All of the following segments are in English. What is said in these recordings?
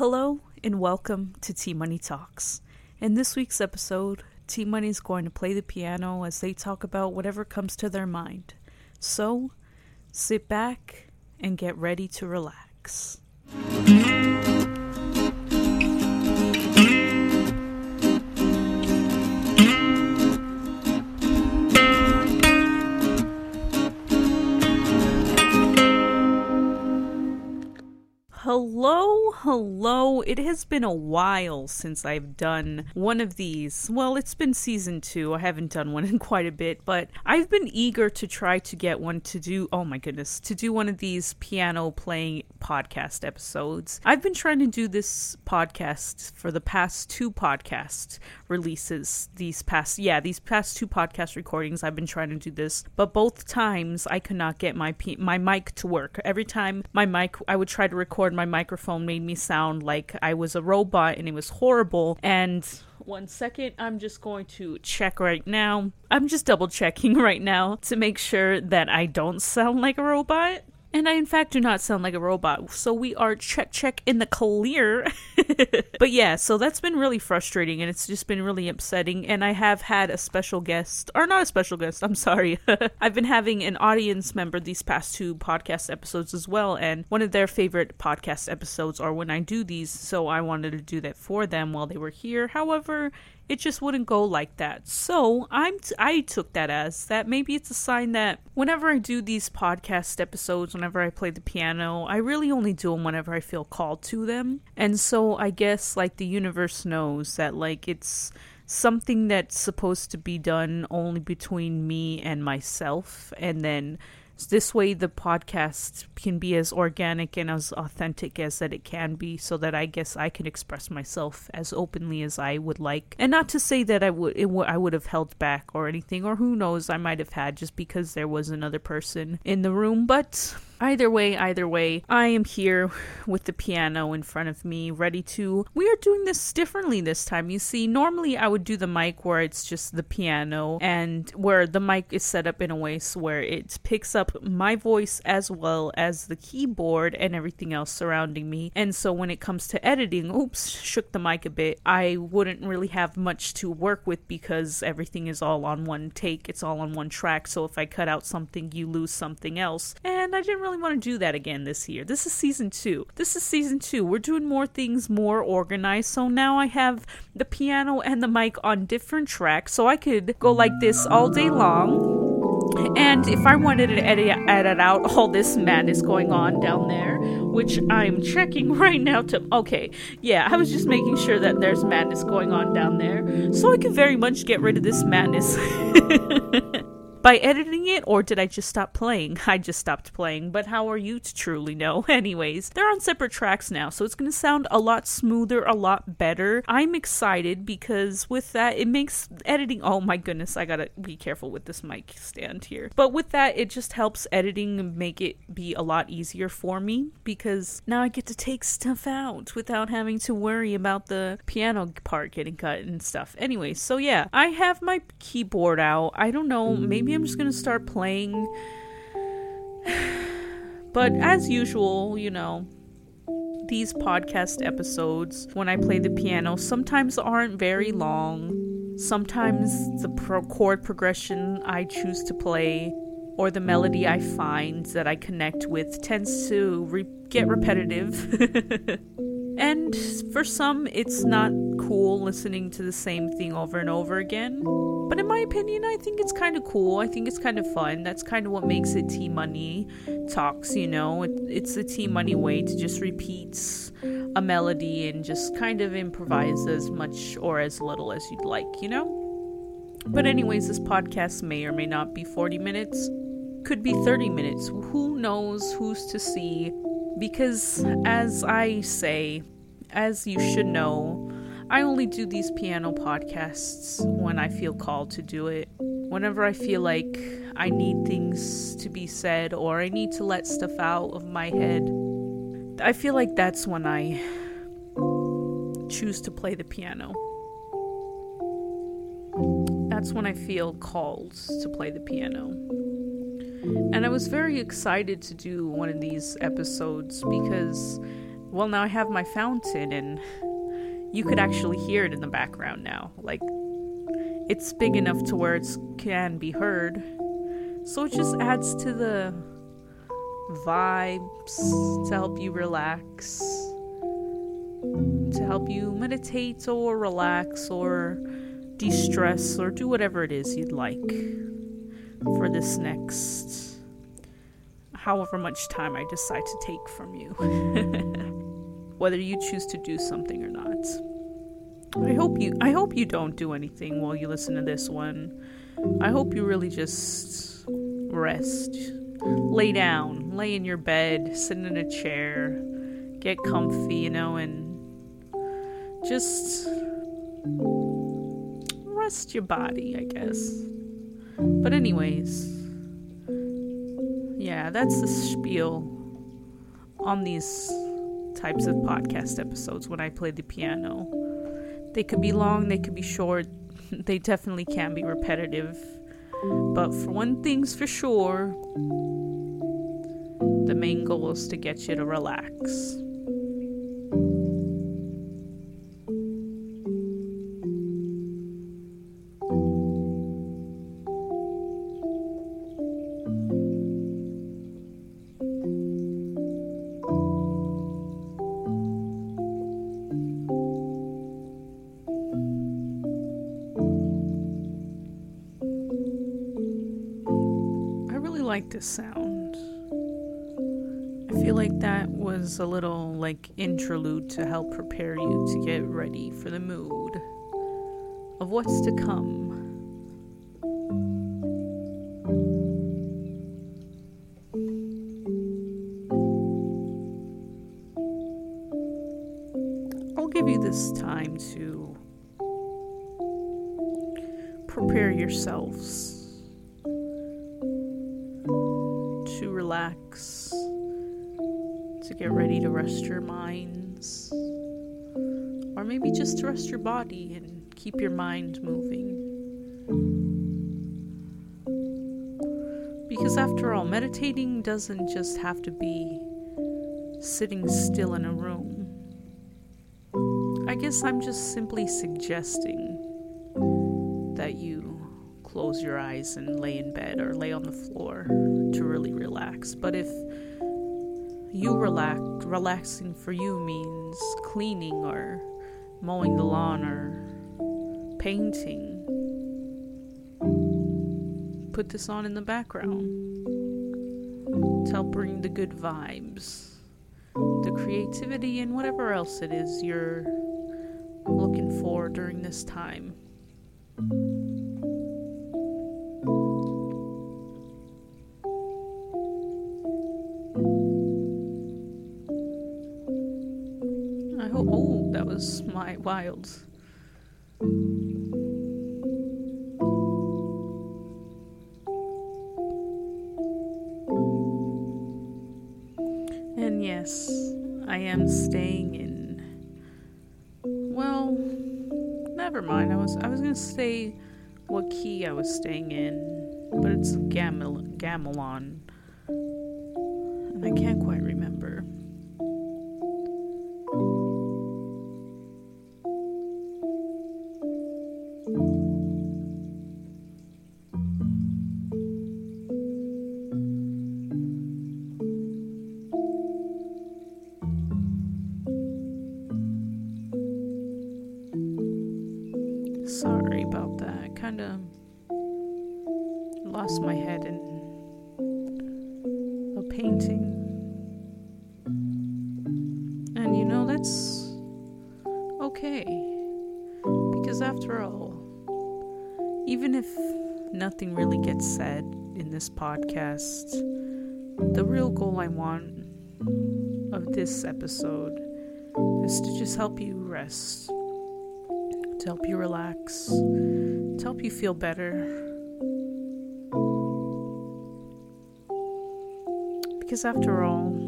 Hello and welcome to T Money Talks. In this week's episode, T Money is going to play the piano as they talk about whatever comes to their mind. So, sit back and get ready to relax. Hello, hello. It has been a while since I've done one of these. Well, it's been season two. I haven't done one in quite a bit, but I've been eager to try to get one to do, oh my goodness, to do one of these piano playing podcast episodes. I've been trying to do this podcast for the past two podcast releases. These past, yeah, these past two podcast recordings, I've been trying to do this, but both times I could not get my, my mic to work. Every time my mic, I would try to record my microphone made me sound like I was a robot and it was horrible. And one second, I'm just going to check right now. I'm just double checking right now to make sure that I don't sound like a robot. And I, in fact, do not sound like a robot. So we are check, check in the clear. but yeah, so that's been really frustrating and it's just been really upsetting. And I have had a special guest, or not a special guest, I'm sorry. I've been having an audience member these past two podcast episodes as well. And one of their favorite podcast episodes are when I do these. So I wanted to do that for them while they were here. However, it just wouldn't go like that. So I'm t- I took that as that maybe it's a sign that whenever I do these podcast episodes, whenever I play the piano, I really only do them whenever I feel called to them. And so I guess like the universe knows that like it's something that's supposed to be done only between me and myself and then this way the podcast can be as organic and as authentic as that it can be so that i guess i can express myself as openly as i would like. And not to say that i would w- I would have held back or anything or who knows i might have had just because there was another person in the room but Either way, either way, I am here with the piano in front of me, ready to. We are doing this differently this time. You see, normally I would do the mic where it's just the piano and where the mic is set up in a way so where it picks up my voice as well as the keyboard and everything else surrounding me. And so when it comes to editing, oops, shook the mic a bit, I wouldn't really have much to work with because everything is all on one take, it's all on one track. So if I cut out something, you lose something else. And I didn't really really want to do that again this year. This is season two. This is season two. We're doing more things more organized. So now I have the piano and the mic on different tracks. So I could go like this all day long. And if I wanted to edit, edit out all this madness going on down there, which I'm checking right now to. Okay, yeah, I was just making sure that there's madness going on down there. So I could very much get rid of this madness. by editing it, or did I just stop playing? I just stopped playing, but how are you to truly know? Anyways, they're on separate tracks now, so it's gonna sound a lot smoother, a lot better. I'm excited because with that, it makes editing. Oh my goodness, I gotta be careful with this mic stand here. But with that, it just helps editing make it be a lot easier for me because now I get to take stuff out without having to worry about the piano part getting cut and stuff. Anyway, so yeah, I have my keyboard out. I don't know, maybe maybe I'm just gonna start playing. But as usual, you know, these podcast episodes, when I play the piano, sometimes aren't very long. Sometimes the pro- chord progression I choose to play or the melody I find that I connect with tends to re- get repetitive. And for some, it's not cool listening to the same thing over and over again. But in my opinion, I think it's kind of cool. I think it's kind of fun. That's kind of what makes it T Money Talks, you know? It, it's the T Money way to just repeat a melody and just kind of improvise as much or as little as you'd like, you know? But, anyways, this podcast may or may not be 40 minutes, could be 30 minutes. Who knows who's to see? Because, as I say, as you should know, I only do these piano podcasts when I feel called to do it. Whenever I feel like I need things to be said or I need to let stuff out of my head, I feel like that's when I choose to play the piano. That's when I feel called to play the piano. And I was very excited to do one of these episodes because well, now I have my fountain, and you could actually hear it in the background now. Like, it's big enough to where it can be heard. So it just adds to the vibes to help you relax, to help you meditate or relax or de stress or do whatever it is you'd like for this next however much time I decide to take from you. Whether you choose to do something or not. I hope you I hope you don't do anything while you listen to this one. I hope you really just rest. Lay down, lay in your bed, sit in a chair, get comfy, you know, and just rest your body, I guess. But anyways, yeah, that's the spiel on these types of podcast episodes when I play the piano. They could be long, they could be short, they definitely can be repetitive. But for one thing's for sure, the main goal is to get you to relax. Sound. I feel like that was a little like interlude to help prepare you to get ready for the mood of what's to come. Relax, to get ready to rest your minds, or maybe just to rest your body and keep your mind moving. Because after all, meditating doesn't just have to be sitting still in a room. I guess I'm just simply suggesting close your eyes and lay in bed or lay on the floor to really relax. But if you relax, relaxing for you means cleaning or mowing the lawn or painting, put this on in the background to help bring the good vibes, the creativity, and whatever else it is you're looking for during this time. Was my wild. And yes, I am staying in. Well, never mind. I was I was gonna say what key I was staying in, but it's gamel- gamelan, and I can't quite remember. Okay. Because after all, even if nothing really gets said in this podcast, the real goal I want of this episode is to just help you rest to help you relax, to help you feel better. Because after all,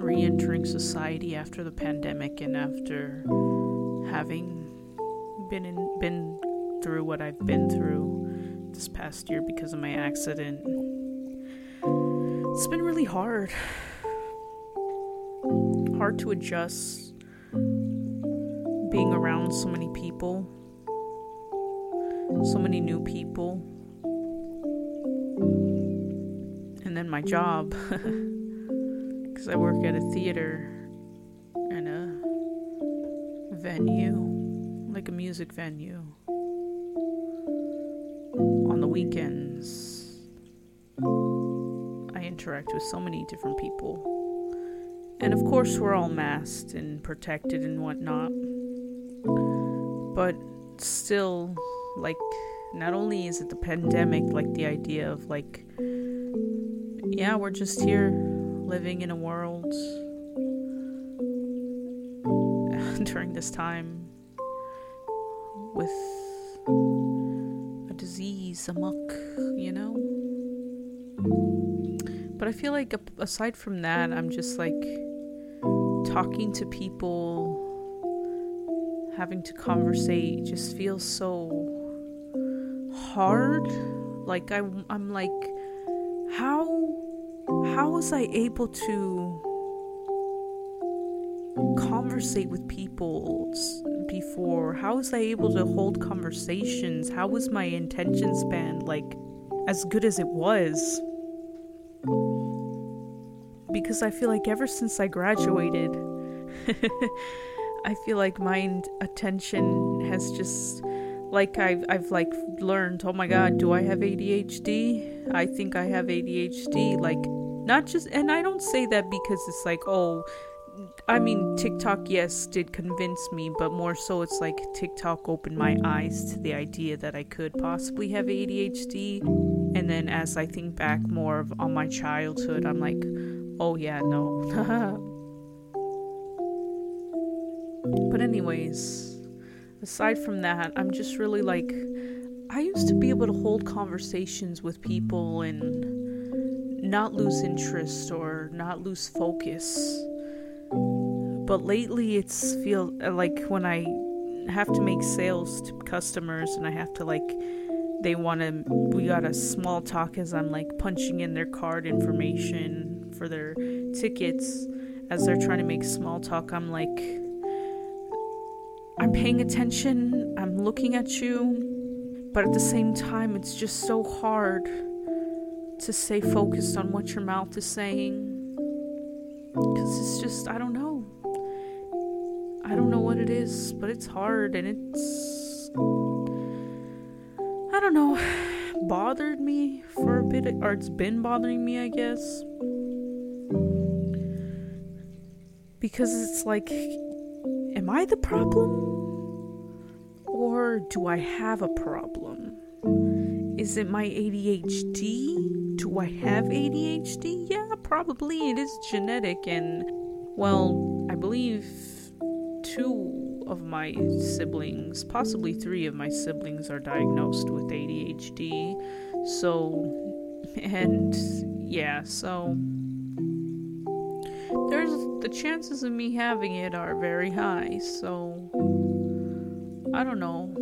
re entering society after the pandemic and after having been in, been through what I've been through this past year because of my accident. It's been really hard. Hard to adjust being around so many people, so many new people. And then my job, because I work at a theater and a venue like a music venue. On the weekends, I interact with so many different people. And of course, we're all masked and protected and whatnot. But still, like, not only is it the pandemic, like the idea of, like, yeah, we're just here living in a world during this time with a disease amok, you know? But I feel like aside from that, I'm just like talking to people, having to conversate just feels so hard. Like I I'm like how how was I able to conversate with people before? How was I able to hold conversations? How was my attention span like as good as it was? Because I feel like ever since I graduated, I feel like my attention has just like I've I've like learned, oh my god, do I have ADHD? I think I have ADHD like not just and I don't say that because it's like, oh, I mean, TikTok, yes, did convince me, but more so it's like TikTok opened my eyes to the idea that I could possibly have ADHD. And then as I think back more of, on my childhood, I'm like, oh yeah, no. but, anyways, aside from that, I'm just really like, I used to be able to hold conversations with people and not lose interest or not lose focus. But lately it's feel uh, like when I have to make sales to customers and I have to like they want to we got a small talk as I'm like punching in their card information for their tickets. As they're trying to make small talk I'm like I'm paying attention I'm looking at you but at the same time it's just so hard to stay focused on what your mouth is saying because it's just I don't know I don't know what it is, but it's hard and it's. I don't know. Bothered me for a bit, or it's been bothering me, I guess. Because it's like, am I the problem? Or do I have a problem? Is it my ADHD? Do I have ADHD? Yeah, probably. It is genetic, and, well, I believe two of my siblings, possibly three of my siblings, are diagnosed with ADHD. So, and yeah, so there's the chances of me having it are very high. So, I don't know.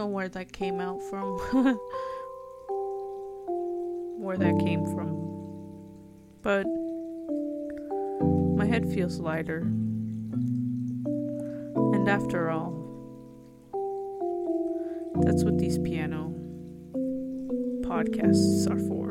Know where that came out from. where that came from. But my head feels lighter. And after all, that's what these piano podcasts are for.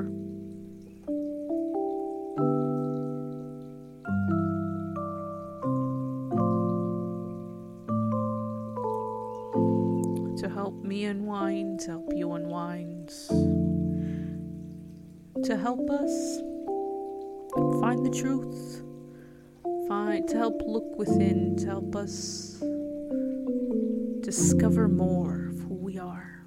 Unwind, to help you unwind, to help us find the truth find, to help look within, to help us discover more of who we are.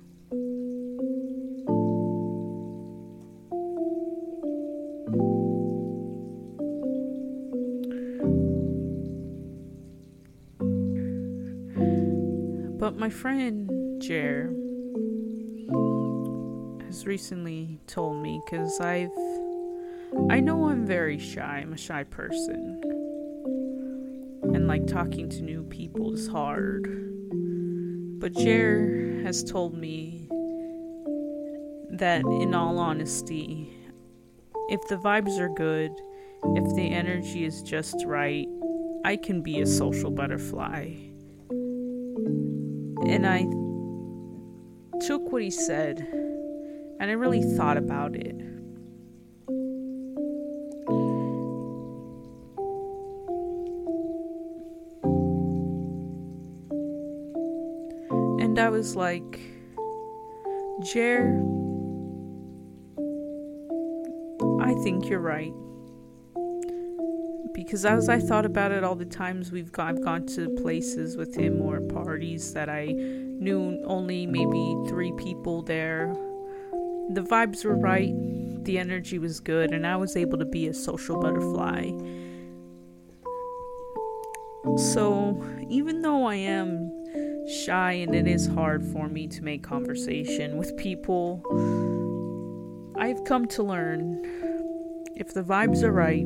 But my friend Jer has recently told me because I've I know I'm very shy. I'm a shy person. And like talking to new people is hard. But Jer has told me that in all honesty, if the vibes are good, if the energy is just right, I can be a social butterfly and I took what he said and I really thought about it. And I was like, Jer, I think you're right because as I thought about it, all the times we've gone, I've gone to places with him or parties that I knew only maybe three people there. The vibes were right, the energy was good, and I was able to be a social butterfly. So, even though I am shy and it is hard for me to make conversation with people, I've come to learn if the vibes are right,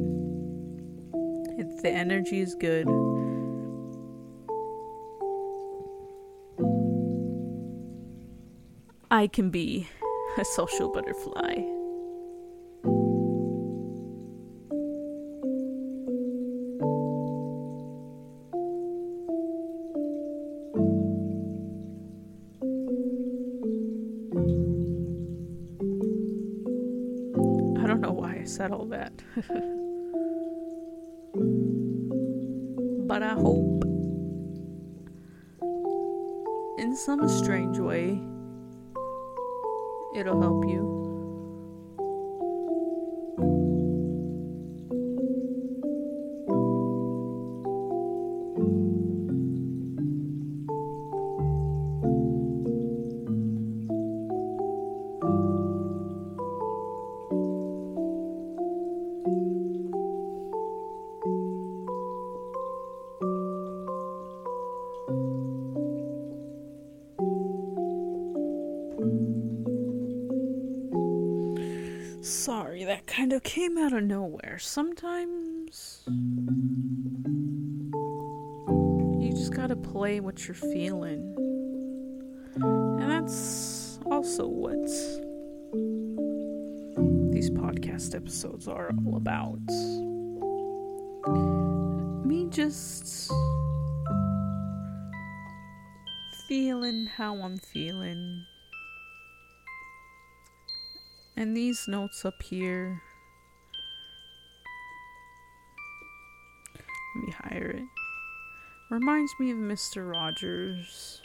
the energy is good, I can be a social butterfly. I don't know why I said all that. some strange way, it'll help you. Kind of came out of nowhere. Sometimes you just gotta play what you're feeling. And that's also what these podcast episodes are all about. Me just feeling how I'm feeling and these notes up here. Reminds me of Mr. Rogers.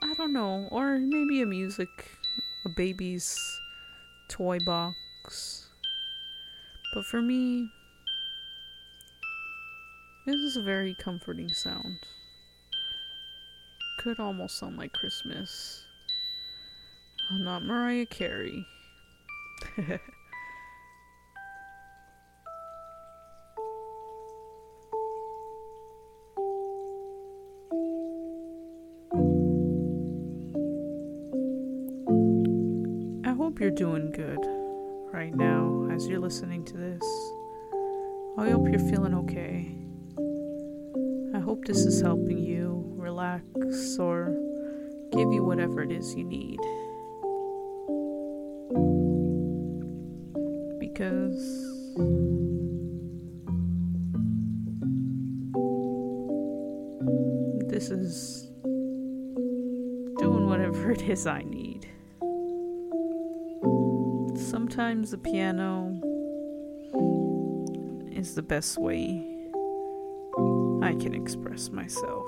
I don't know, or maybe a music, a baby's toy box. But for me, this is a very comforting sound. Could almost sound like Christmas. I'm not Mariah Carey. as you're listening to this. I hope you're feeling okay. I hope this is helping you relax or give you whatever it is you need. because this is doing whatever it is I need. Sometimes the piano is the best way I can express myself.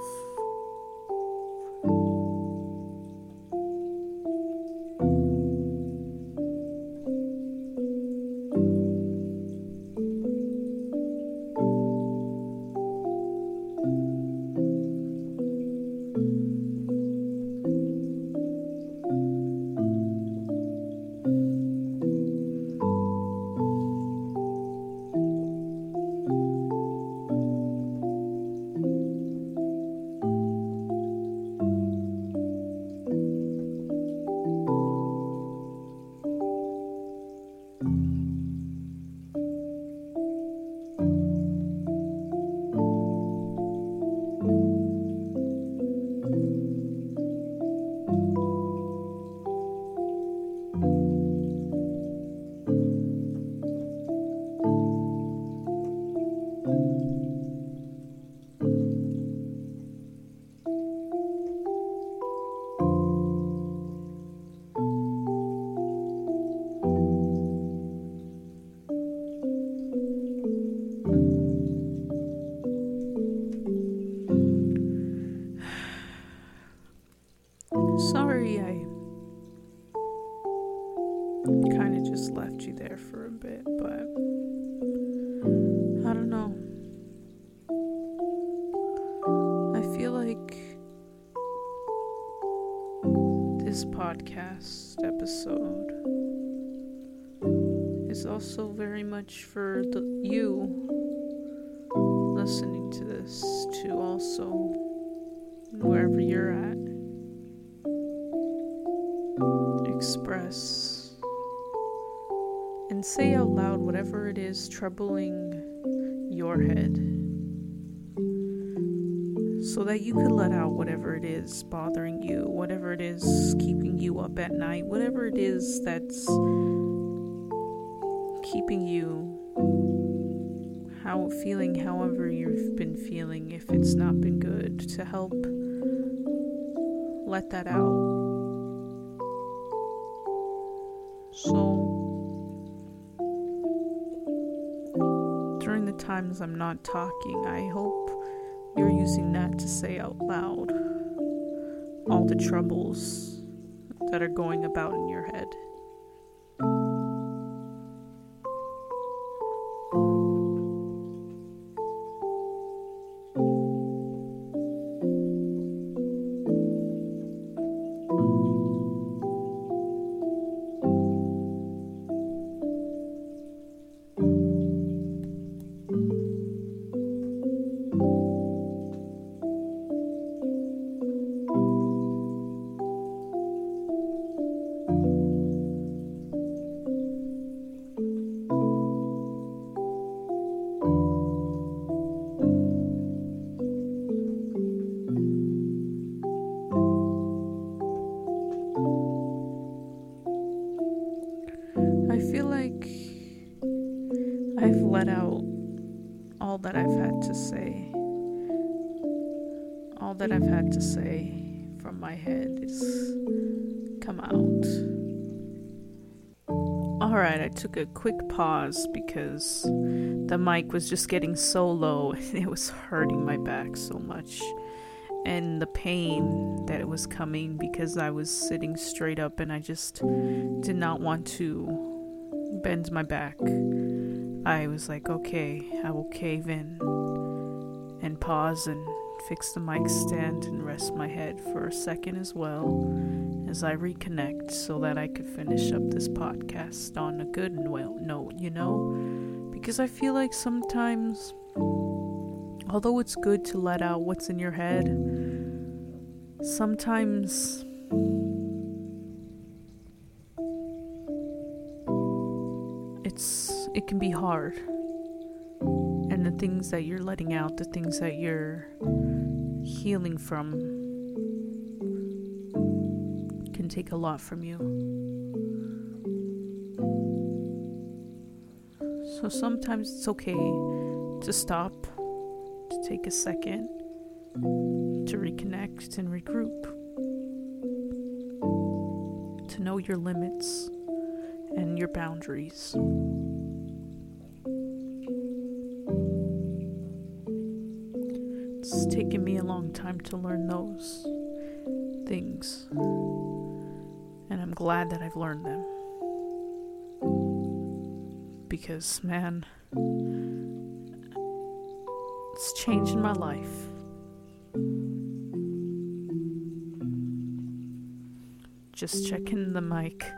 And say out loud whatever it is troubling your head so that you could let out whatever it is bothering you, whatever it is keeping you up at night, whatever it is that's keeping you how feeling however you've been feeling if it's not been good to help let that out. So, times I'm not talking, I hope you're using that to say out loud all the troubles that are going about in your head. Took a quick pause because the mic was just getting so low and it was hurting my back so much. And the pain that it was coming because I was sitting straight up and I just did not want to bend my back. I was like, okay, I will cave in and pause and fix the mic stand and rest my head for a second as well as I reconnect so that I could finish up this podcast on a good note, you know? Because I feel like sometimes, although it's good to let out what's in your head, sometimes it's it can be hard. And the things that you're letting out, the things that you're healing from, take a lot from you. So sometimes it's okay to stop, to take a second, to reconnect and regroup, to know your limits and your boundaries. It's taken me a long time to learn those things. And I'm glad that I've learned them. Because, man, it's changing my life. Just checking the mic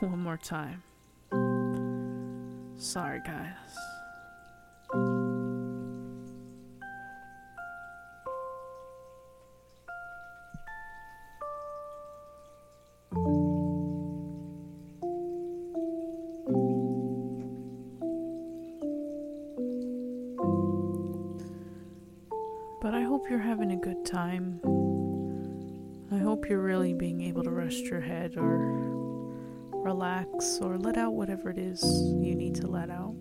one more time. Sorry, guys. Whatever it is you need to let out.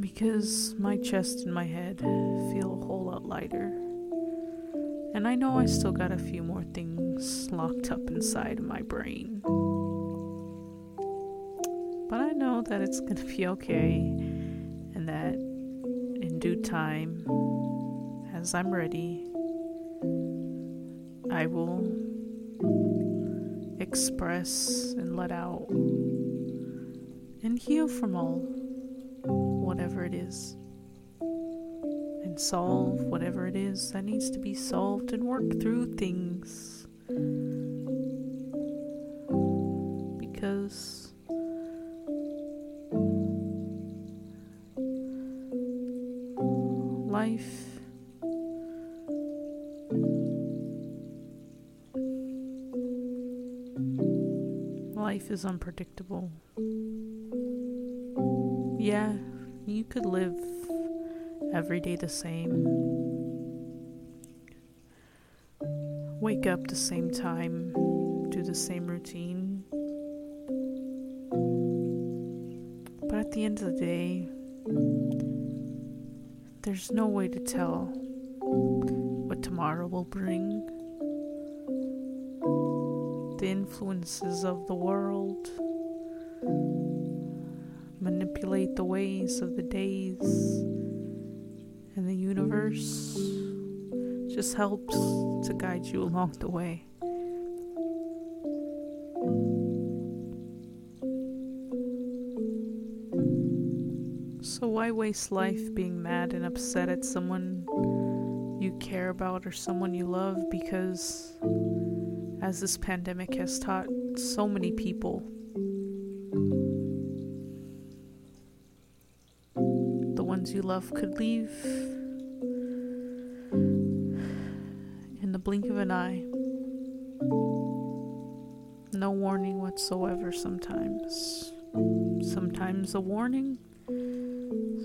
Because my chest and my head feel a whole lot lighter. And I know I still got a few more things locked up inside my brain. But I know that it's to be okay and that in due time, as I'm ready, I will express and let out and heal from all whatever it is and solve whatever it is that needs to be solved and work through things. Because is unpredictable. Yeah, you could live every day the same. Wake up the same time, do the same routine. But at the end of the day, there's no way to tell what tomorrow will bring the influences of the world, manipulate the ways of the days and the universe. Just helps to guide you along the way. So, why waste life being mad and upset at someone you care about or someone you love because as this pandemic has taught so many people. The ones you love could leave in the blink of an eye. No warning whatsoever sometimes. Sometimes a warning,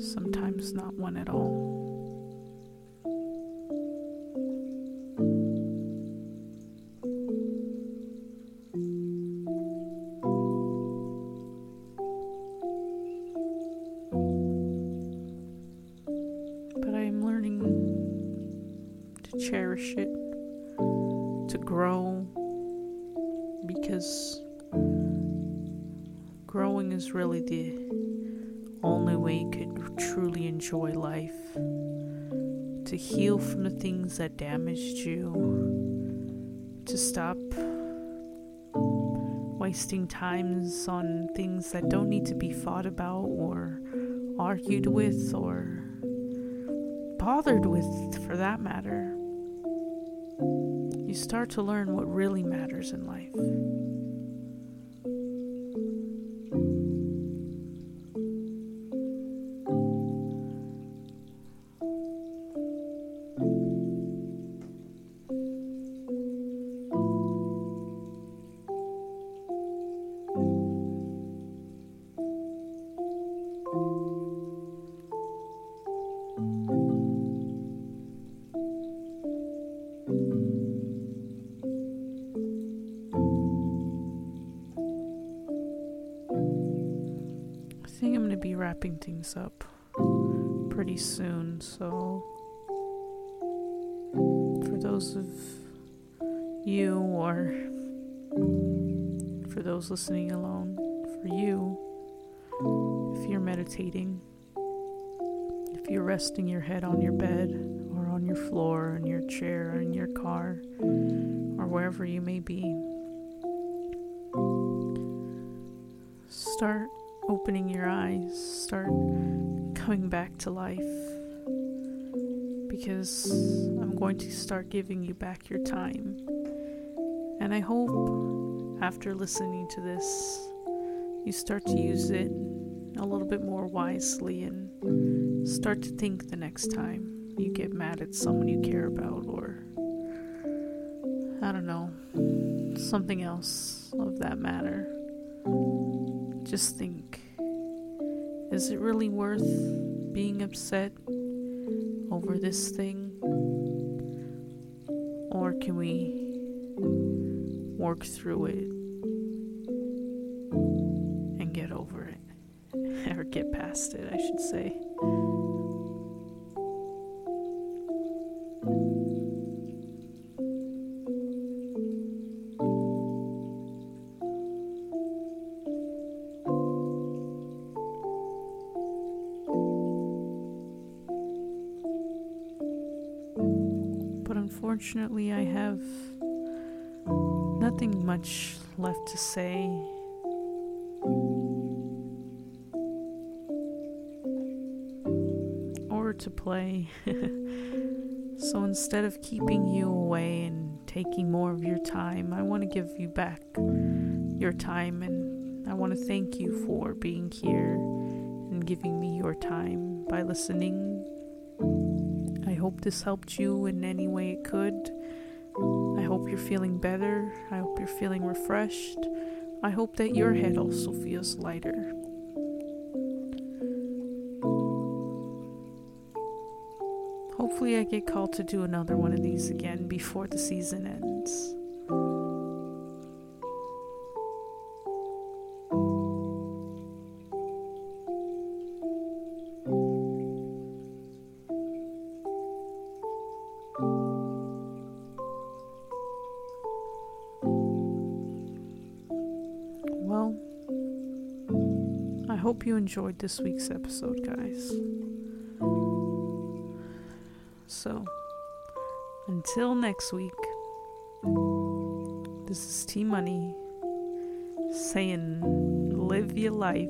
sometimes not one at all. Things that damaged you, to stop wasting times on things that don't need to be fought about or argued with or bothered with for that matter you start to learn what really matters in life. Wrapping things up pretty soon, so for those of you or for those listening alone, for you, if you're meditating, if you're resting your head on your bed or on your floor, in your chair, or in your car, or wherever you may be, start opening your eyes, start coming back to life. Because I'm going to start giving you back your time. And I hope after listening to this, you start to use it a little bit more wisely and start to think the next time you get mad at someone you care about or I don't know, something else of that matter. Just think is it really worth being upset over this thing? Or can we work through it and get over it? or get past it, I should say. Unfortunately, I have nothing much left to say. Or to play. so instead of keeping you away and taking more of your time, I want to give you back your time and I want to thank you for being here and giving me your time by listening. Hope this helped you in any way it could. I hope you're feeling better. I hope you're feeling refreshed. I hope that your head also feels lighter. Hopefully, I get called to do another one of these again before the season ends. Hope you enjoyed this week's episode, guys. So, until next week, this is T Money saying live your life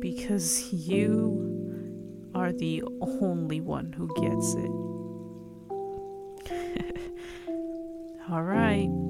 because you are the only one who gets it. All right.